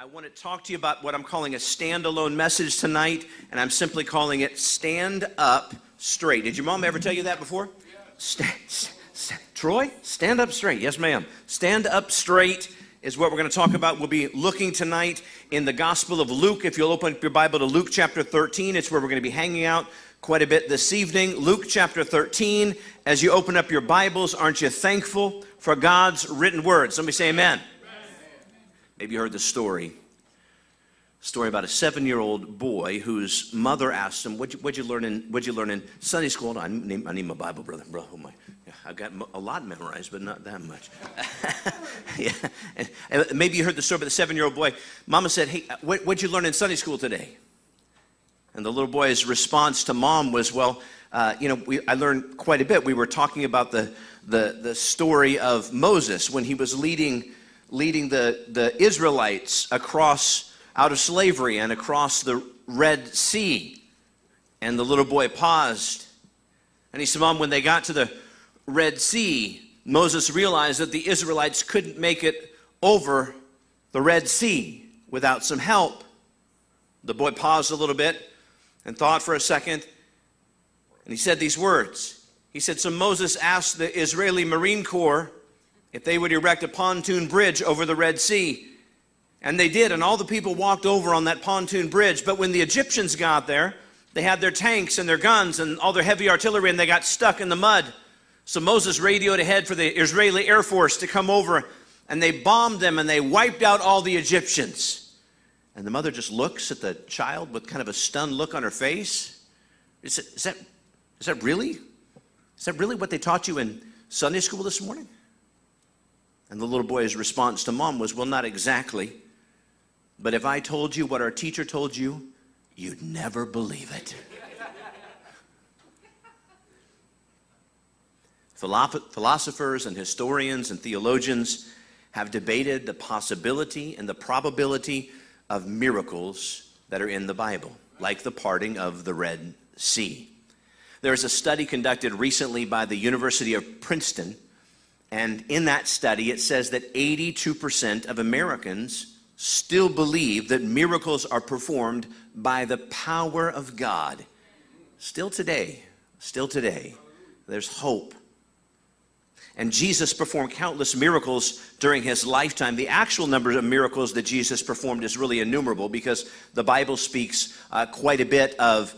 I want to talk to you about what I'm calling a standalone message tonight, and I'm simply calling it Stand Up Straight. Did your mom ever tell you that before? Stand, st- Troy, stand up straight. Yes, ma'am. Stand up straight is what we're going to talk about. We'll be looking tonight in the Gospel of Luke. If you'll open up your Bible to Luke chapter 13, it's where we're going to be hanging out quite a bit this evening. Luke chapter 13. As you open up your Bibles, aren't you thankful for God's written words? Let me say amen. Maybe you heard the story. Story about a seven-year-old boy whose mother asked him, "What'd you, what'd you learn in What'd you learn in Sunday school?" I need, I need my Bible, brother. Bro, oh my, I've got a lot memorized, but not that much. yeah. And maybe you heard the story about the seven-year-old boy. Mama said, "Hey, what, what'd you learn in Sunday school today?" And the little boy's response to mom was, "Well, uh, you know, we, I learned quite a bit. We were talking about the the the story of Moses when he was leading." Leading the, the Israelites across out of slavery and across the Red Sea. And the little boy paused. And he said, Mom, when they got to the Red Sea, Moses realized that the Israelites couldn't make it over the Red Sea without some help. The boy paused a little bit and thought for a second. And he said these words. He said, So Moses asked the Israeli Marine Corps if they would erect a pontoon bridge over the Red Sea. And they did, and all the people walked over on that pontoon bridge. But when the Egyptians got there, they had their tanks and their guns and all their heavy artillery, and they got stuck in the mud. So Moses radioed ahead for the Israeli Air Force to come over, and they bombed them and they wiped out all the Egyptians. And the mother just looks at the child with kind of a stunned look on her face. Is, that, is that really? Is that really what they taught you in Sunday school this morning? And the little boy's response to mom was, Well, not exactly. But if I told you what our teacher told you, you'd never believe it. Philosophers and historians and theologians have debated the possibility and the probability of miracles that are in the Bible, like the parting of the Red Sea. There's a study conducted recently by the University of Princeton and in that study, it says that 82% of Americans still believe that miracles are performed by the power of God. Still today, still today, there's hope. And Jesus performed countless miracles during his lifetime. The actual number of miracles that Jesus performed is really innumerable because the Bible speaks uh, quite a bit of,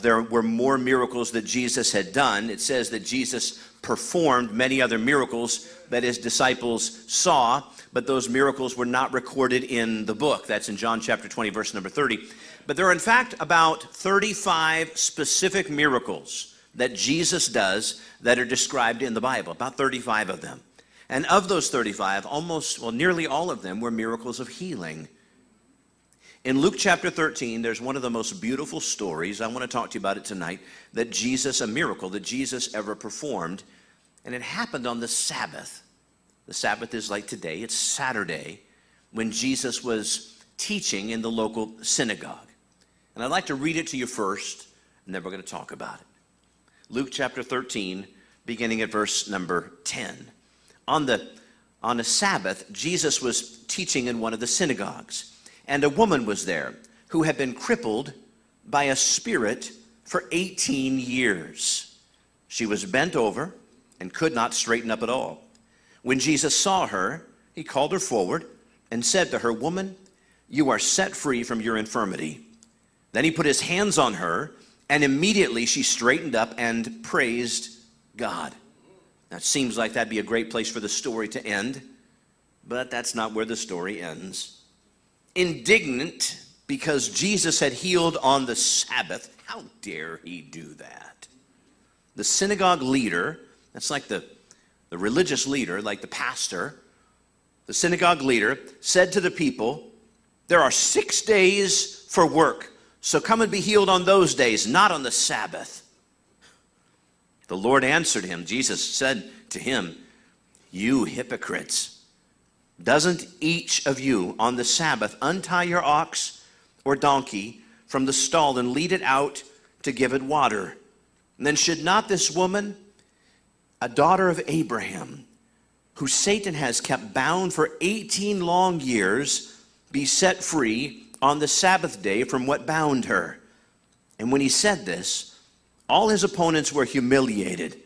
there were more miracles that Jesus had done. It says that Jesus performed many other miracles that his disciples saw, but those miracles were not recorded in the book. That's in John chapter 20, verse number 30. But there are, in fact, about 35 specific miracles that Jesus does that are described in the Bible, about 35 of them. And of those 35, almost, well, nearly all of them were miracles of healing. In Luke chapter 13, there's one of the most beautiful stories. I want to talk to you about it tonight that Jesus, a miracle that Jesus ever performed. And it happened on the Sabbath. The Sabbath is like today, it's Saturday, when Jesus was teaching in the local synagogue. And I'd like to read it to you first, and then we're going to talk about it. Luke chapter 13, beginning at verse number 10. On the on a Sabbath, Jesus was teaching in one of the synagogues and a woman was there who had been crippled by a spirit for 18 years. She was bent over and could not straighten up at all. When Jesus saw her, he called her forward and said to her, Woman, you are set free from your infirmity. Then he put his hands on her, and immediately she straightened up and praised God. Now, it seems like that'd be a great place for the story to end, but that's not where the story ends indignant because Jesus had healed on the Sabbath. How dare he do that? The synagogue leader, that's like the, the religious leader, like the pastor, the synagogue leader said to the people, There are six days for work, so come and be healed on those days, not on the Sabbath. The Lord answered him. Jesus said to him, You hypocrites. Doesn't each of you on the Sabbath untie your ox or donkey from the stall and lead it out to give it water? And then should not this woman, a daughter of Abraham, who Satan has kept bound for 18 long years, be set free on the Sabbath day from what bound her. And when he said this, all his opponents were humiliated,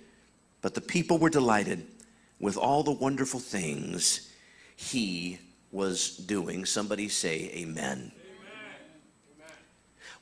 but the people were delighted with all the wonderful things he was doing. Somebody say, Amen.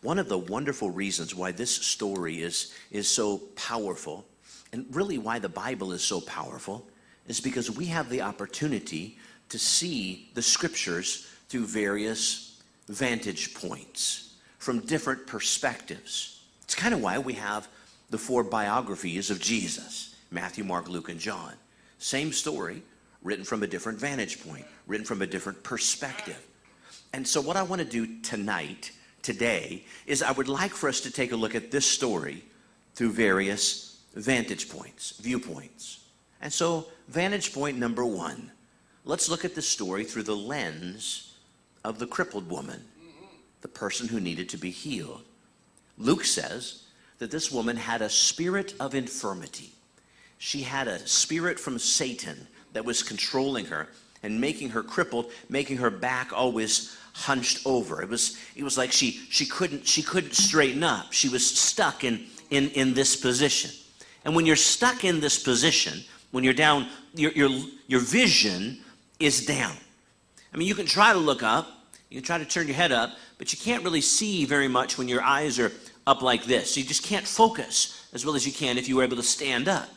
One of the wonderful reasons why this story is, is so powerful, and really why the Bible is so powerful, is because we have the opportunity to see the scriptures through various vantage points from different perspectives. It's kind of why we have the four biographies of Jesus Matthew, Mark, Luke, and John. Same story, written from a different vantage point, written from a different perspective. And so, what I want to do tonight, today, is I would like for us to take a look at this story through various vantage points, viewpoints. And so, vantage point number one let's look at the story through the lens of the crippled woman, the person who needed to be healed. Luke says that this woman had a spirit of infirmity. She had a spirit from Satan that was controlling her and making her crippled, making her back always hunched over. It was, it was like she, she, couldn't, she couldn't straighten up. She was stuck in, in, in this position. And when you're stuck in this position, when you're down, your, your, your vision is down. I mean, you can try to look up, you can try to turn your head up, but you can't really see very much when your eyes are up like this. You just can't focus as well as you can if you were able to stand up.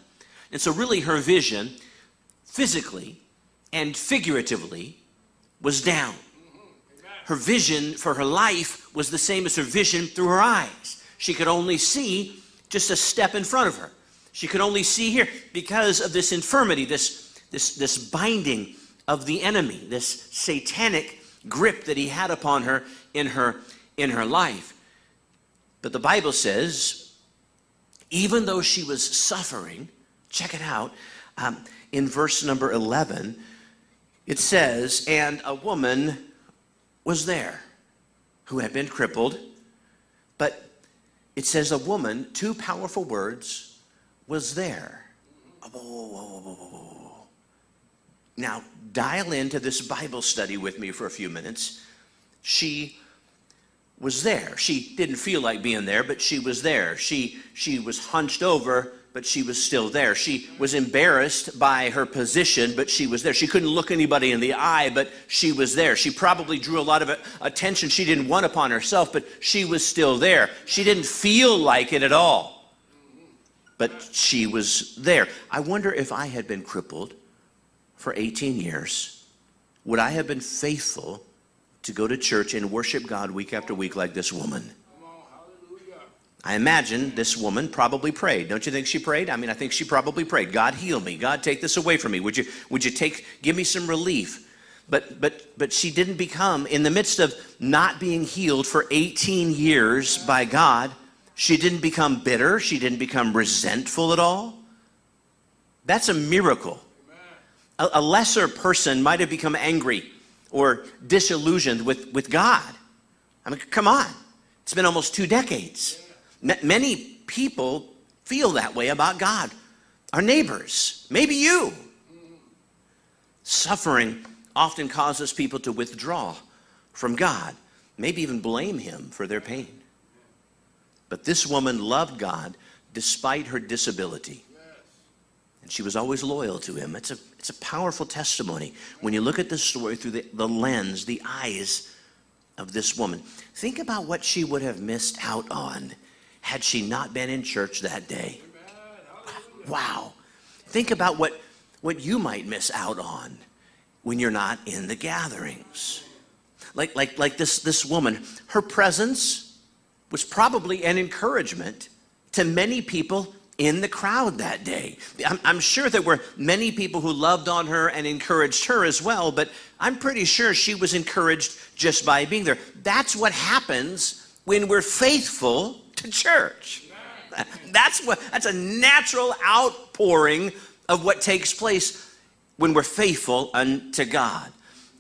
And so, really, her vision, physically and figuratively, was down. Her vision for her life was the same as her vision through her eyes. She could only see just a step in front of her. She could only see here because of this infirmity, this, this, this binding of the enemy, this satanic grip that he had upon her in her in her life. But the Bible says, even though she was suffering, check it out, um, in verse number 11, it says, and a woman was there who had been crippled, but it says a woman, two powerful words, was there. Oh, now, dial into this Bible study with me for a few minutes. She was there. She didn't feel like being there, but she was there. She, she was hunched over, but she was still there. She was embarrassed by her position, but she was there. She couldn't look anybody in the eye, but she was there. She probably drew a lot of attention she didn't want upon herself, but she was still there. She didn't feel like it at all, but she was there. I wonder if I had been crippled for 18 years, would I have been faithful to go to church and worship God week after week like this woman? I imagine this woman probably prayed. Don't you think she prayed? I mean, I think she probably prayed. God heal me. God take this away from me. Would you would you take give me some relief? But but but she didn't become in the midst of not being healed for 18 years by God, she didn't become bitter, she didn't become resentful at all. That's a miracle. A, a lesser person might have become angry or disillusioned with, with God. I mean, come on. It's been almost two decades. Many people feel that way about God. Our neighbors, maybe you. Suffering often causes people to withdraw from God, maybe even blame Him for their pain. But this woman loved God despite her disability. And she was always loyal to him. It's a, it's a powerful testimony when you look at this story through the, the lens, the eyes of this woman. Think about what she would have missed out on had she not been in church that day. Wow. Think about what, what you might miss out on when you're not in the gatherings. Like, like, like this, this woman, her presence was probably an encouragement to many people in the crowd that day. I'm, I'm, sure there were many people who loved on her and encouraged her as well, but I'm pretty sure she was encouraged just by being there. That's what happens when we're faithful to church. That's what that's a natural outpouring of what takes place when we're faithful unto God.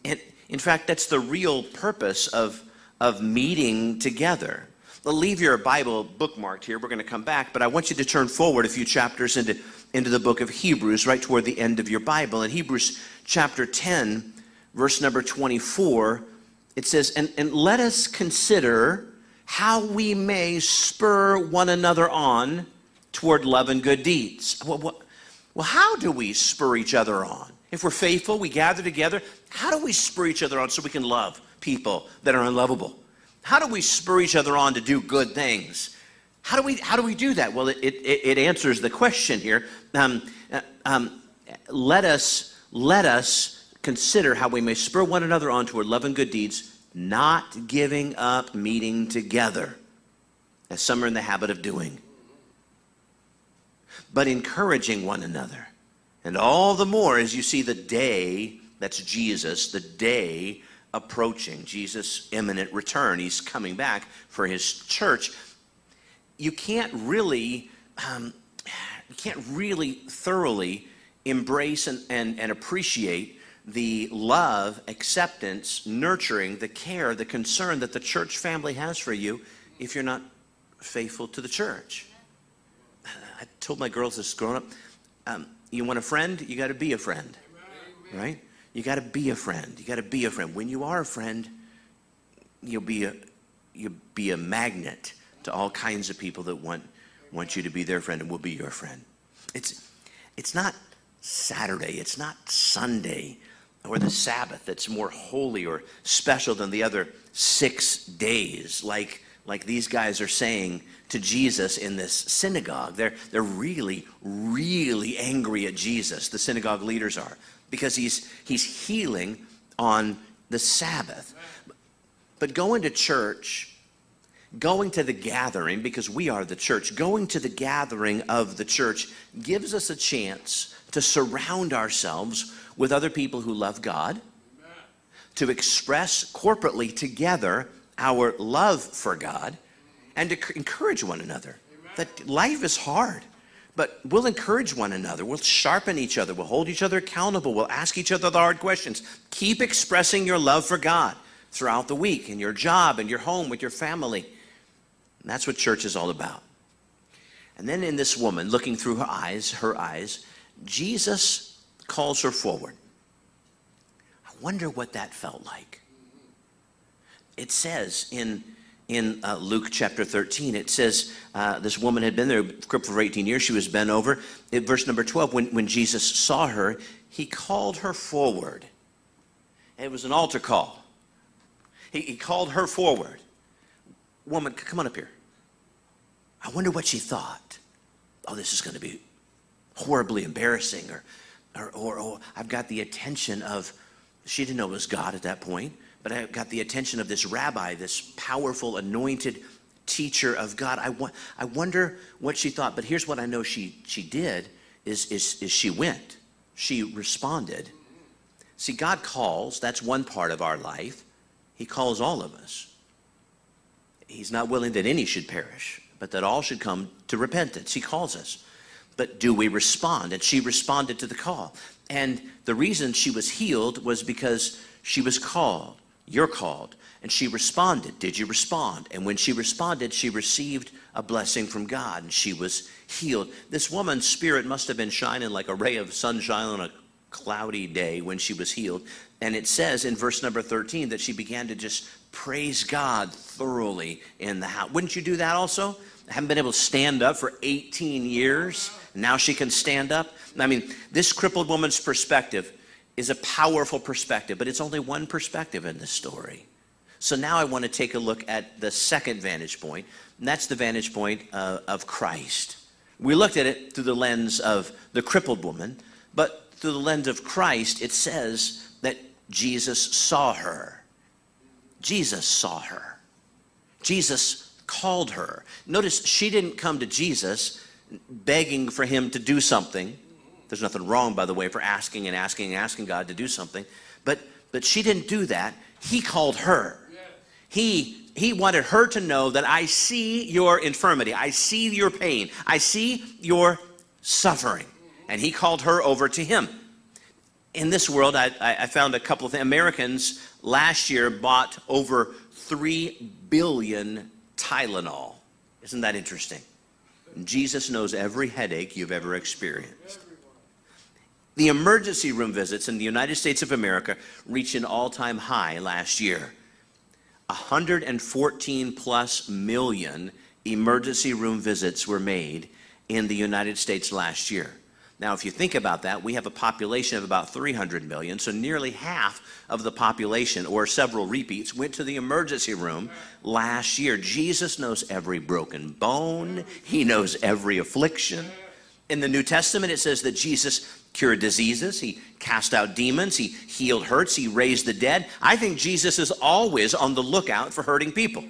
And in fact, that's the real purpose of, of meeting together. Well, leave your Bible bookmarked here. We're going to come back, but I want you to turn forward a few chapters into, into the book of Hebrews, right toward the end of your Bible. In Hebrews chapter 10, verse number 24, it says, and, and let us consider how we may spur one another on toward love and good deeds. Well, what, well, how do we spur each other on? If we're faithful, we gather together. How do we spur each other on so we can love people that are unlovable? How do we spur each other on to do good things? How do we, how do, we do that? Well, it, it, it answers the question here. Um, uh, um, let, us, let us consider how we may spur one another on toward love and good deeds, not giving up meeting together, as some are in the habit of doing, but encouraging one another. And all the more as you see the day, that's Jesus, the day approaching, Jesus' imminent return. He's coming back for his church you can't really, um, you can't really thoroughly embrace and, and, and appreciate the love, acceptance, nurturing, the care, the concern that the church family has for you if you're not faithful to the church. I told my girls this growing up um, you want a friend, you got to be a friend, right? You got to be a friend. You got to be a friend. When you are a friend, you'll be a you'll be a magnet to all kinds of people that want, want you to be their friend and will be your friend. It's, it's not Saturday, it's not Sunday or the Sabbath that's more holy or special than the other six days, like, like these guys are saying to Jesus in this synagogue. They're, they're really, really angry at Jesus, the synagogue leaders are, because he's, he's healing on the Sabbath. But going to church going to the gathering, because we are the church, going to the gathering of the church gives us a chance to surround ourselves with other people who love God, to express corporately together our love for God, and to encourage one another. That life is hard, but we'll encourage one another. We'll sharpen each other. We'll hold each other accountable. We'll ask each other the hard questions. Keep expressing your love for God throughout the week in your job, in your home, with your family. And that's what church is all about. And then in this woman, looking through her eyes, her eyes, Jesus calls her forward. I wonder what that felt like. It says in in uh, Luke chapter 13. It says uh, this woman had been there, crippled for 18 years. She was bent over. In verse number 12, when, when Jesus saw her, he called her forward. It was an altar call. He, he called her forward woman, come on up here. I wonder what she thought. Oh, this is going to be horribly embarrassing. Or, or, or, or, I've got the attention of, she didn't know it was God at that point, but I got the attention of this rabbi, this powerful, anointed teacher of God. I, I wonder what she thought. But here's what I know she, she did is, is, is she went. She responded. See, God calls, that's one part of our life. He calls all of us he's not willing that any should perish, but that all should come to repentance. He calls us. But do we respond? And she responded to the call. And the reason she was healed was because she was called. You're called. And she responded. Did you respond? And when she responded, she received a blessing from God and she was healed. This woman's spirit must have been shining like a ray of sunshine on a cloudy day when she was healed. And it says in verse number 13 that she began to just praise God thoroughly in the house. Wouldn't you do that also? Haven't been able to stand up for 18 years. Now she can stand up. I mean, this crippled woman's perspective is a powerful perspective, but it's only one perspective in this story. So now I want to take a look at the second vantage point, and that's the vantage point uh, of Christ. We looked at it through the lens of the crippled woman, but through the lens of Christ, it says that Jesus saw her. Jesus saw her. Jesus called her. Notice she didn't come to Jesus begging for him to do something. There's nothing wrong, by the way, for asking and asking and asking God to do something. But, but she didn't do that. He called her. He, he wanted her to know that I see your infirmity. I see your pain. I see your suffering. And he called her over to him. In this world, I, I found a couple of things. Americans last year bought over 3 billion Tylenol. Isn't that interesting? Jesus knows every headache you've ever experienced. The emergency room visits in the United States of America reached an all time high last year. 114 plus million emergency room visits were made in the United States last year. Now, if you think about that, we have a population of about 300 million, so nearly half of the population, or several repeats, went to the emergency room last year. Jesus knows every broken bone, He knows every affliction. In the New Testament, it says that Jesus cured diseases, He cast out demons, He healed hurts, He raised the dead. I think Jesus is always on the lookout for hurting people.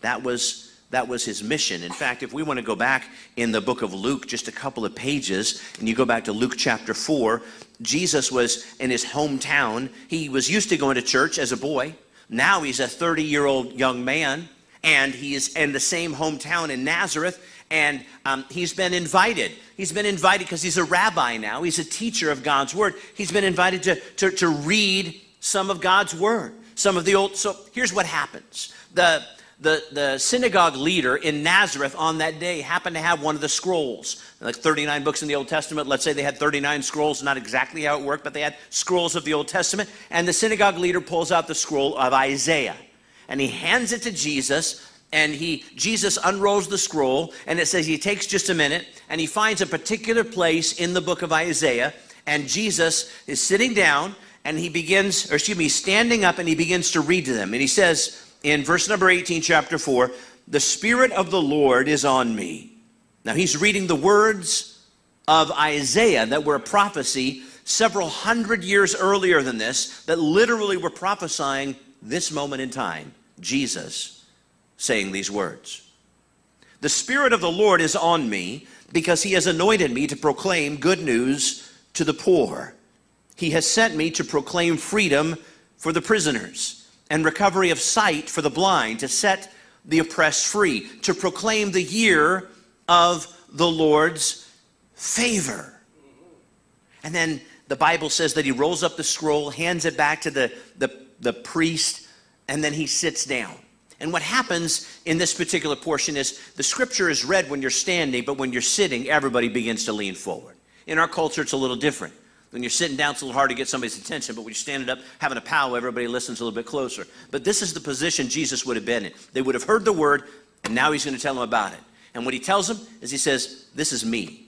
That was that was his mission. In fact, if we want to go back in the book of Luke just a couple of pages, and you go back to Luke chapter 4, Jesus was in his hometown. He was used to going to church as a boy. Now he's a 30 year old young man, and he is in the same hometown in Nazareth, and um, he's been invited. He's been invited because he's a rabbi now, he's a teacher of God's word. He's been invited to, to, to read some of God's word, some of the old. So here's what happens. The the, the synagogue leader in Nazareth on that day happened to have one of the scrolls. Like 39 books in the Old Testament. Let's say they had 39 scrolls, not exactly how it worked, but they had scrolls of the Old Testament. And the synagogue leader pulls out the scroll of Isaiah and he hands it to Jesus. And he Jesus unrolls the scroll, and it says he takes just a minute and he finds a particular place in the book of Isaiah. And Jesus is sitting down and he begins, or excuse me, standing up and he begins to read to them. And he says, in verse number 18, chapter 4, the Spirit of the Lord is on me. Now he's reading the words of Isaiah that were a prophecy several hundred years earlier than this, that literally were prophesying this moment in time. Jesus saying these words. The Spirit of the Lord is on me because he has anointed me to proclaim good news to the poor. He has sent me to proclaim freedom for the prisoners and recovery of sight for the blind, to set the oppressed free, to proclaim the year of the Lord's favor. And then the Bible says that he rolls up the scroll, hands it back to the, the, the priest, and then he sits down. And what happens in this particular portion is the scripture is read when you're standing, but when you're sitting, everybody begins to lean forward. In our culture, it's a little different. When you're sitting down, it's a little hard to get somebody's attention, but when you're standing up, having a powwow, everybody listens a little bit closer. But this is the position Jesus would have been in. They would have heard the word, and now he's going to tell them about it. And what he tells them is he says, This is me.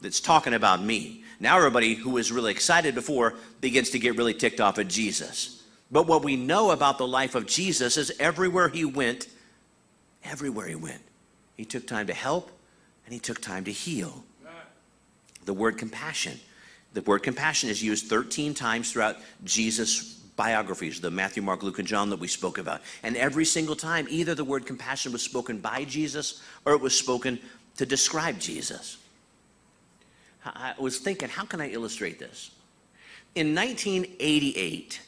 That's talking about me. Now everybody who was really excited before begins to get really ticked off at Jesus. But what we know about the life of Jesus is everywhere he went, everywhere he went, he took time to help and he took time to heal. The word compassion the word compassion is used 13 times throughout Jesus' biographies, the Matthew, Mark, Luke, and John that we spoke about. And every single time, either the word compassion was spoken by Jesus or it was spoken to describe Jesus. I was thinking, how can I illustrate this? In 1988,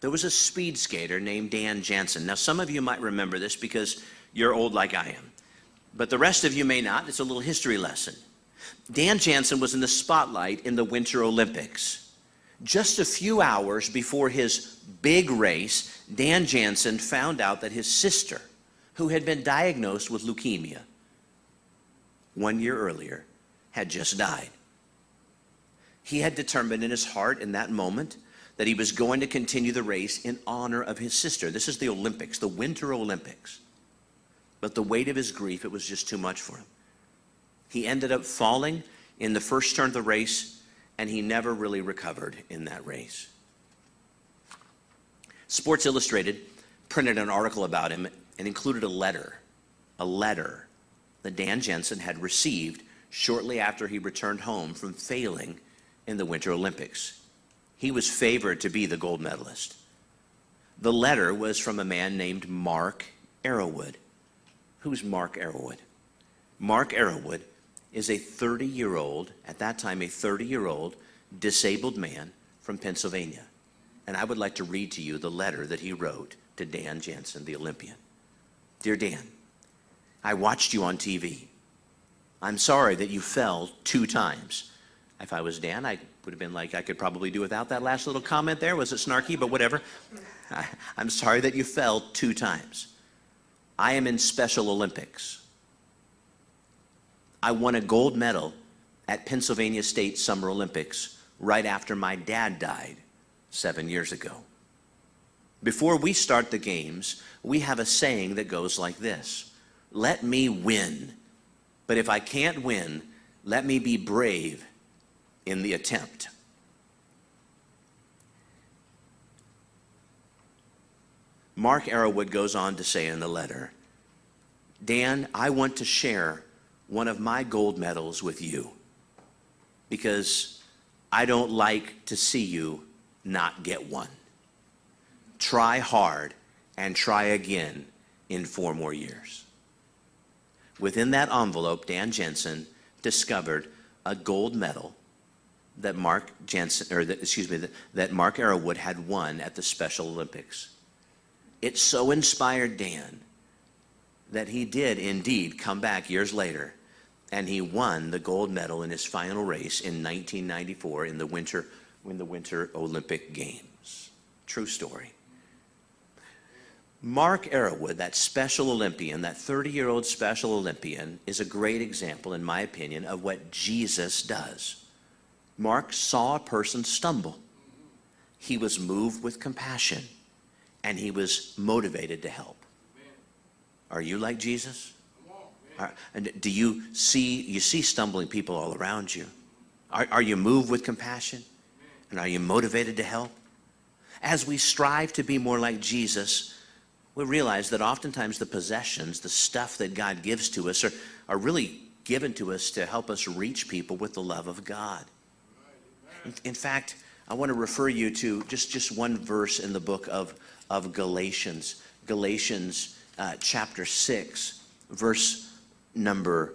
there was a speed skater named Dan Jansen. Now, some of you might remember this because you're old like I am, but the rest of you may not. It's a little history lesson. Dan Jansen was in the spotlight in the Winter Olympics. Just a few hours before his big race, Dan Jansen found out that his sister, who had been diagnosed with leukemia one year earlier, had just died. He had determined in his heart in that moment that he was going to continue the race in honor of his sister. This is the Olympics, the Winter Olympics. But the weight of his grief, it was just too much for him. He ended up falling in the first turn of the race, and he never really recovered in that race. Sports Illustrated printed an article about him and included a letter, a letter that Dan Jansen had received shortly after he returned home from failing in the Winter Olympics. He was favored to be the gold medalist. The letter was from a man named Mark Arrowood. Who's Mark Arrowood? Mark Arrowood is a 30 year old, at that time, a 30 year old disabled man from Pennsylvania. And I would like to read to you the letter that he wrote to Dan Jansen, the Olympian. Dear Dan, I watched you on TV. I'm sorry that you fell two times. If I was Dan, I would have been like, I could probably do without that last little comment there. Was it snarky? But whatever. I, am sorry that you fell two times. I am in Special Olympics. I won a gold medal at Pennsylvania State Summer Olympics right after my dad died seven years ago. Before we start the games, we have a saying that goes like this Let me win. But if I can't win, let me be brave in the attempt. Mark Arrowood goes on to say in the letter Dan, I want to share one of my gold medals with you because I don't like to see you not get one. Try hard and try again in four more years. Within that envelope, Dan Jansen discovered a gold medal that Mark Jensen, or that, excuse me, that, that Mark Arrowood had won at the Special Olympics. It so inspired Dan that he did indeed come back years later and he won the gold medal in his final race in 1994 in the winter, in the winter Olympic Games. True story. Mark Arrowood, that special Olympian, that 30 year old special Olympian, is a great example, in my opinion, of what Jesus does. Mark saw a person stumble. He was moved with compassion and he was motivated to help. Are you like Jesus? And do you see you see stumbling people all around you? Are, are you moved with compassion? And are you motivated to help? As we strive to be more like Jesus, we realize that oftentimes the possessions, the stuff that God gives to us, are, are really given to us to help us reach people with the love of God. In, in fact, I want to refer you to just, just one verse in the book of, of Galatians. Galatians uh, chapter 6, verse number,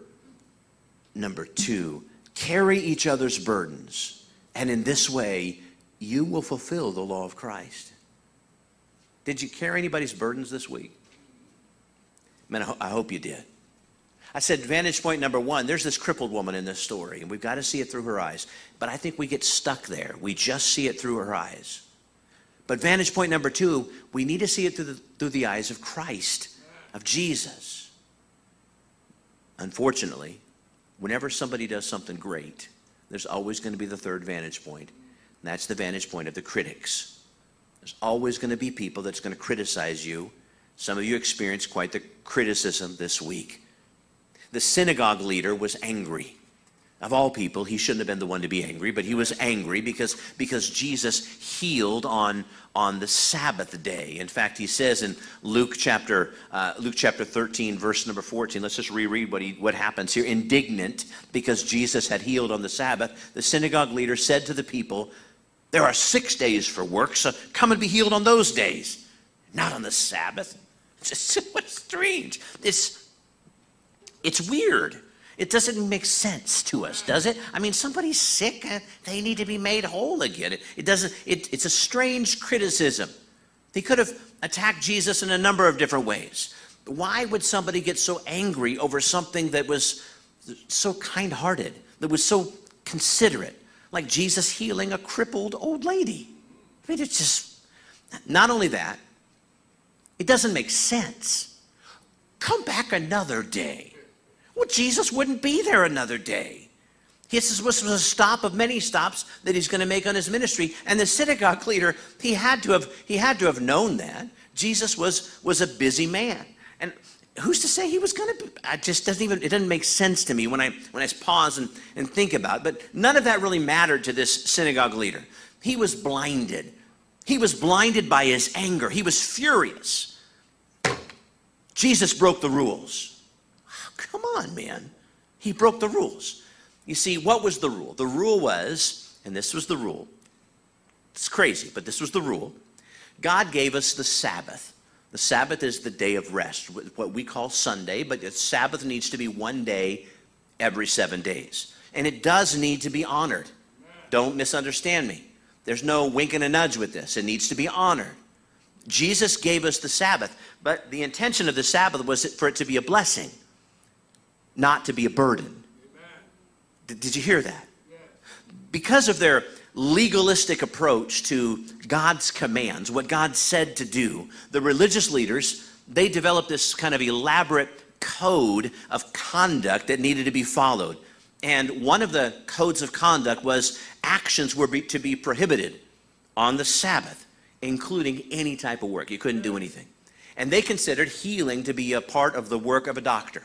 number 2. Carry each other's burdens, and in this way you will fulfill the law of Christ. Did you carry anybody's burdens this week? Man, I, ho- I hope you did. I said, vantage point number one, there's this crippled woman in this story, and we've got to see it through her eyes. But I think we get stuck there. We just see it through her eyes. But vantage point number two, we need to see it through the, through the eyes of Christ, of Jesus. Unfortunately, whenever somebody does something great, there's always going to be the third vantage point, and that's the vantage point of the critics. There's always going to be people that's going to criticize you. Some of you experienced quite the criticism this week. The synagogue leader was angry. Of all people, he shouldn't have been the one to be angry, but he was angry because, because Jesus healed on, on the Sabbath day. In fact, he says in Luke chapter, uh, Luke chapter 13, verse number 14, let's just reread what, he, what happens here. Indignant because Jesus had healed on the Sabbath, the synagogue leader said to the people, There are six days for work, so come and be healed on those days, not on the Sabbath. It's just what strange. It's, it's weird. It doesn't make sense to us, does it? I mean, somebody's sick, and they need to be made whole again. It, it doesn't, it, it's a strange criticism. They could have attacked Jesus in a number of different ways. Why would somebody get so angry over something that was so kind hearted, that was so considerate, like Jesus healing a crippled old lady? I mean, it's just, not only that, it doesn't make sense. Come back another day. Well, Jesus wouldn't be there another day. This was a stop of many stops that he's going to make on his ministry. And the synagogue leader, he had to have, he had to have known that. Jesus was, was a busy man. And who's to say he was going to be? It just doesn't even, it doesn't make sense to me when I, when I pause and, and think about it. But none of that really mattered to this synagogue leader. He was blinded. He was blinded by his anger. He was furious. Jesus broke the rules. Come on, man. He broke the rules. You see, what was the rule? The rule was, and this was the rule. It's crazy, but this was the rule. God gave us the Sabbath. The Sabbath is the day of rest, what we call Sunday, but the Sabbath needs to be one day every seven days. And it does need to be honored. Don't misunderstand me. There's no wink and a nudge with this. It needs to be honored. Jesus gave us the Sabbath, but the intention of the Sabbath was for it to be a blessing, not to be a burden. Did, did you hear that? Because of their legalistic approach to God's commands, what God said to do, the religious leaders, they developed this kind of elaborate code of conduct that needed to be followed. And one of the codes of conduct was actions were be, to be prohibited on the Sabbath. including any type of work. You couldn't do anything. And they considered healing to be a part of the work of a doctor.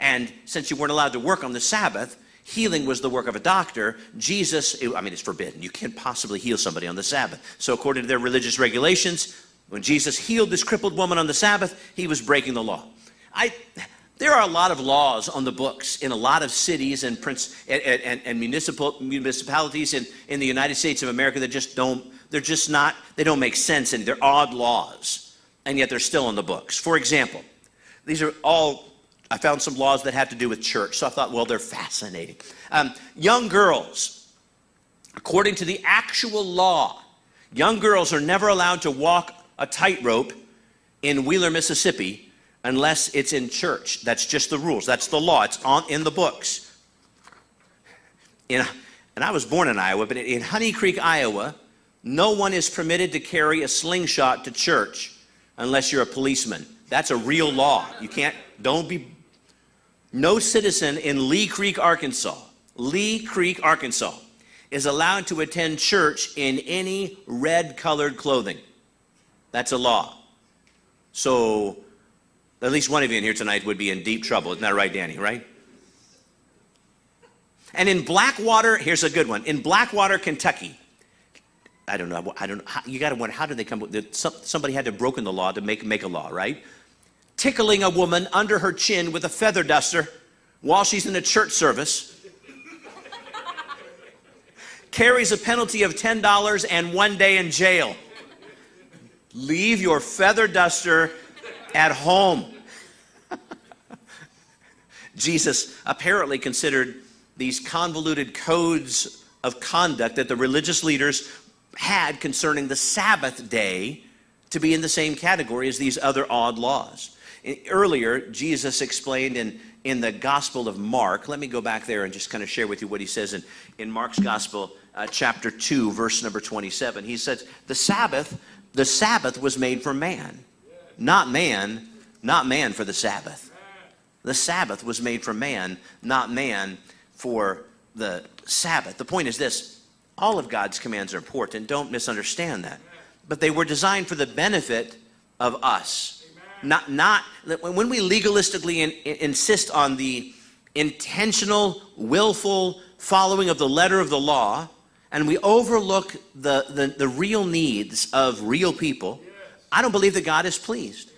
And since you weren't allowed to work on the Sabbath, healing was the work of a doctor. Jesus, I mean, it's forbidden. You can't possibly heal somebody on the Sabbath. So, according to their religious regulations, when Jesus healed this crippled woman on the Sabbath, he was breaking the law. I, there are a lot of laws on the books in a lot of cities and, prince, and, and, and municipal, municipalities in, in the United States of America that just don't, they're just not, they don't make sense and they're odd laws. And yet they're still on the books. For example, these are all I found some laws that have to do with church. So I thought, well, they're fascinating. Um, young girls, according to the actual law, young girls are never allowed to walk a tightrope in Wheeler, Mississippi, unless it's in church. That's just the rules. That's the law. It's on in the books. In, and I was born in Iowa, but in Honey Creek, Iowa, no one is permitted to carry a slingshot to church unless you're a policeman. That's a real law. You can't, don't be no citizen in Lee Creek, Arkansas, Lee Creek, Arkansas, is allowed to attend church in any red colored clothing. That's a law. So, at least one of you in here tonight would be in deep trouble. Isn't that right, Danny? Right? And in Blackwater, here's a good one. In Blackwater, Kentucky, I don't know. I don't. You got to wonder how did they come? Somebody had to have broken the law to make make a law, right? Tickling a woman under her chin with a feather duster while she's in a church service carries a penalty of $10 and one day in jail. Leave your feather duster at home. Jesus apparently considered these convoluted codes of conduct that the religious leaders had concerning the Sabbath day to be in the same category as these other odd laws. Earlier, Jesus explained in, in the Gospel of Mark, let me go back there and just kind of share with you what he says in, in Mark's Gospel, uh, chapter 2, verse number 27. He says, The Sabbath, the Sabbath was made for man, not man, not man for the Sabbath. The Sabbath was made for man, not man for the Sabbath. The point is this all of God's commands are important. Don't misunderstand that. But they were designed for the benefit of us not, not when we legalistically in, in, insist on the intentional, willful following of the letter of the law, and we overlook the, the, the real needs of real people, I don't believe that God is pleased.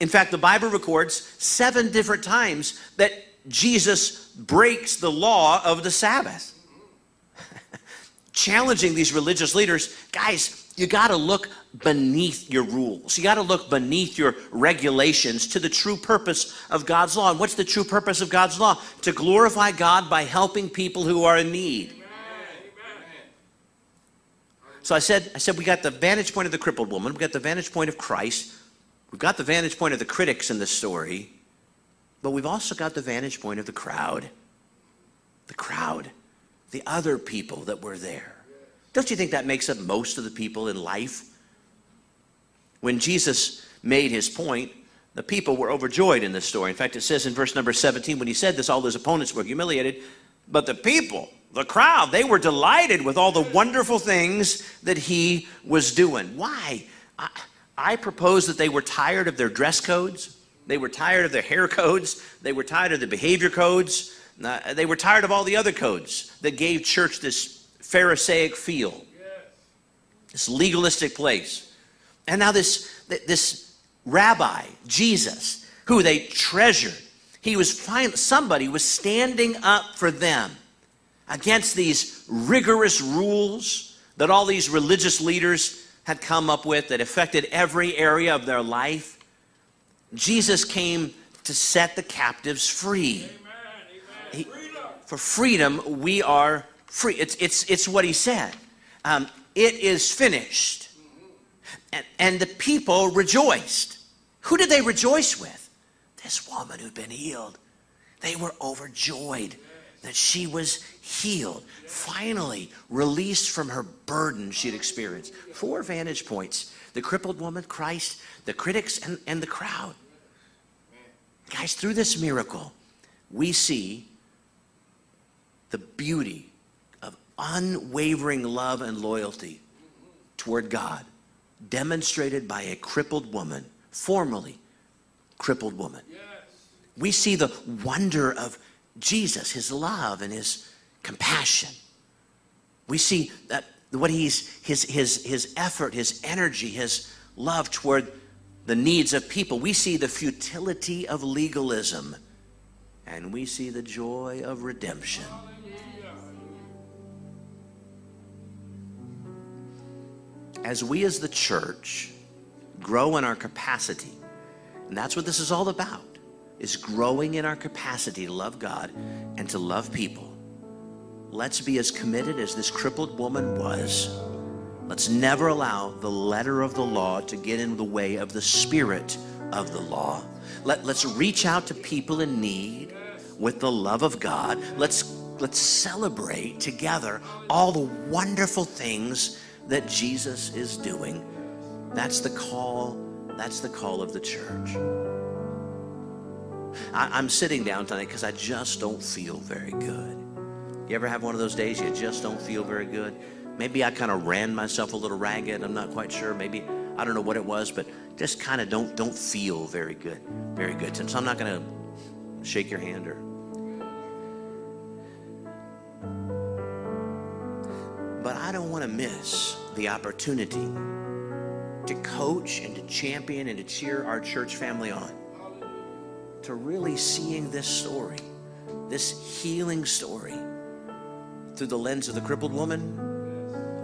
In fact, the Bible records seven different times that Jesus breaks the law of the Sabbath. Challenging these religious leaders, guys, you got to look beneath your rules. You got to look beneath your regulations to the true purpose of God's law. And what's the true purpose of God's law? To glorify God by helping people who are in need. So I said, I said we got the vantage point of the crippled woman, we got the vantage point of Christ, we've got the vantage point of the critics in the story, but we've also got the vantage point of the crowd. The crowd, the other people that were there. Don't you think that makes up most of the people in life? When Jesus made his point, the people were overjoyed in this story. In fact, it says in verse number 17, when he said this, all his opponents were humiliated. But the people, the crowd, they were delighted with all the wonderful things that he was doing. Why? I, I propose that they were tired of their dress codes. They were tired of their hair codes. They were tired of the behavior codes. Uh, they were tired of all the other codes that gave church this Pharisaic feel, this legalistic place. And now this, this rabbi, Jesus, who they treasured, he was fine, somebody was standing up for them against these rigorous rules that all these religious leaders had come up with that affected every area of their life. Jesus came to set the captives free. Amen, amen. He, for freedom, we are free. It's, it's, it's what he said. Um, it is finished. And, and the people rejoiced. Who did they rejoice with? This woman who'd been healed. They were overjoyed that she was healed, finally released from her burden she'd experienced. Four vantage points the crippled woman, Christ, the critics, and, and the crowd. Guys, through this miracle, we see the beauty of unwavering love and loyalty toward God demonstrated by a crippled woman, formerly crippled woman. We see the wonder of Jesus, his love and his compassion. We see that what he's his his his effort, his energy, his love toward the needs of people. We see the futility of legalism and we see the joy of redemption. As we as the church grow in our capacity, and that's what this is all about, is growing in our capacity to love God and to love people. Let's be as committed as this crippled woman was. Let's never allow the letter of the law to get in the way of the spirit of the law. Let, let's reach out to people in need with the love of God. Let's, let's celebrate together all the wonderful things that Jesus is doing. That's the call. That's the call of the church. I, am sitting down tonight because I just don't feel very good. You ever have one of those days you just don't feel very good? Maybe I kind of ran myself a little ragged. I'm not quite sure. Maybe I don't know what it was, but just kind of don't don't feel very good, very good. So I'm not going to shake your hand or. But I don't want to miss the opportunity to coach and to champion and to cheer our church family on. To really seeing this story, this healing story, through the lens of the crippled woman,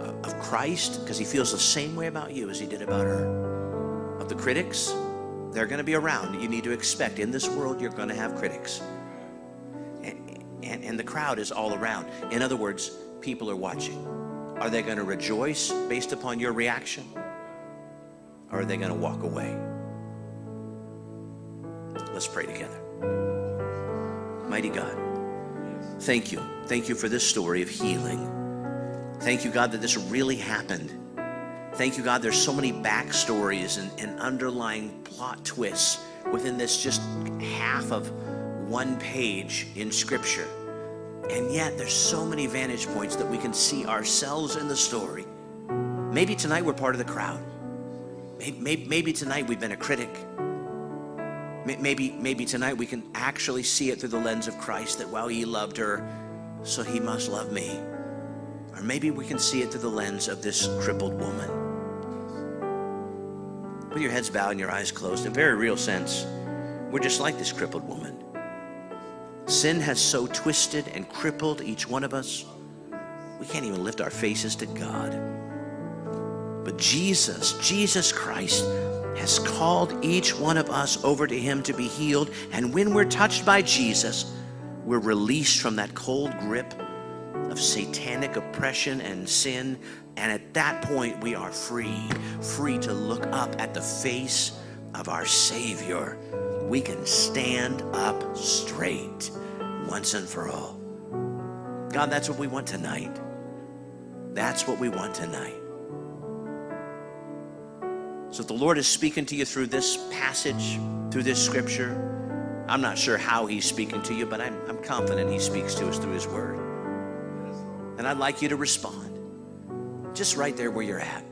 uh, of Christ, because he feels the same way about you as he did about her. Of the critics, they're going to be around. You need to expect in this world you're going to have critics. And, and, and the crowd is all around. In other words, people are watching. Are they going to rejoice based upon your reaction? Or are they going to walk away? Let's pray together. Mighty God, thank you. Thank you for this story of healing. Thank you, God, that this really happened. Thank you, God, there's so many backstories and, and underlying plot twists within this just half of one page in Scripture. And yet, there's so many vantage points that we can see ourselves in the story. Maybe tonight we're part of the crowd. Maybe, maybe, tonight we've been a critic. Maybe, maybe tonight we can actually see it through the lens of Christ that, while he loved her, so he must love me. Or maybe we can see it through the lens of this crippled woman. With your heads bowed and your eyes closed, in a very real sense, we're just like this crippled woman. Sin has so twisted and crippled each one of us, we can't even lift our faces to God. But Jesus, Jesus Christ, has called each one of us over to Him to be healed. And when we're touched by Jesus, we're released from that cold grip of satanic oppression and sin. And at that point, we are free, free to look up at the face of our Savior. We can stand up straight once and for all. God, that's what we want tonight. That's what we want tonight. So if the Lord is speaking to you through this passage, through this scripture, I'm not sure how he's speaking to you, but I'm, I'm confident he speaks to us through his word. And I'd like you to respond just right there where you're at.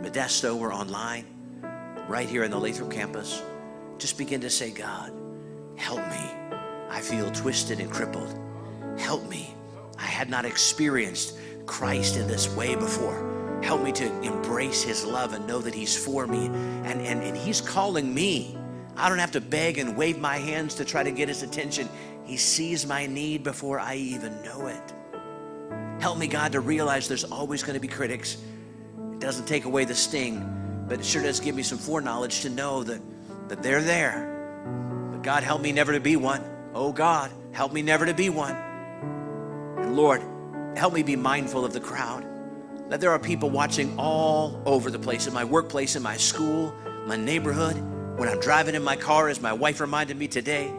Modesto or online, right here in the Lathrop campus. Just begin to say, God, help me. I feel twisted and crippled. Help me. I had not experienced Christ in this way before. Help me to embrace his love and know that he's for me. And, and, and he's calling me. I don't have to beg and wave my hands to try to get his attention. He sees my need before I even know it. Help me, God, to realize there's always going to be critics. It doesn't take away the sting, but it sure does give me some foreknowledge to know that, that they're there. But God, help me never to be one. Oh, God, help me never to be one. And Lord, help me be mindful of the crowd. That there are people watching all over the place in my workplace, in my school, my neighborhood, when I'm driving in my car, as my wife reminded me today.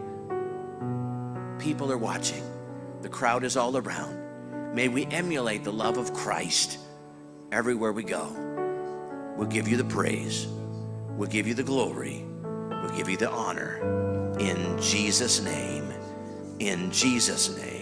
People are watching. The crowd is all around. May we emulate the love of Christ everywhere we go. We'll give you the praise. We'll give you the glory. Give you the honor. In Jesus' name. In Jesus' name.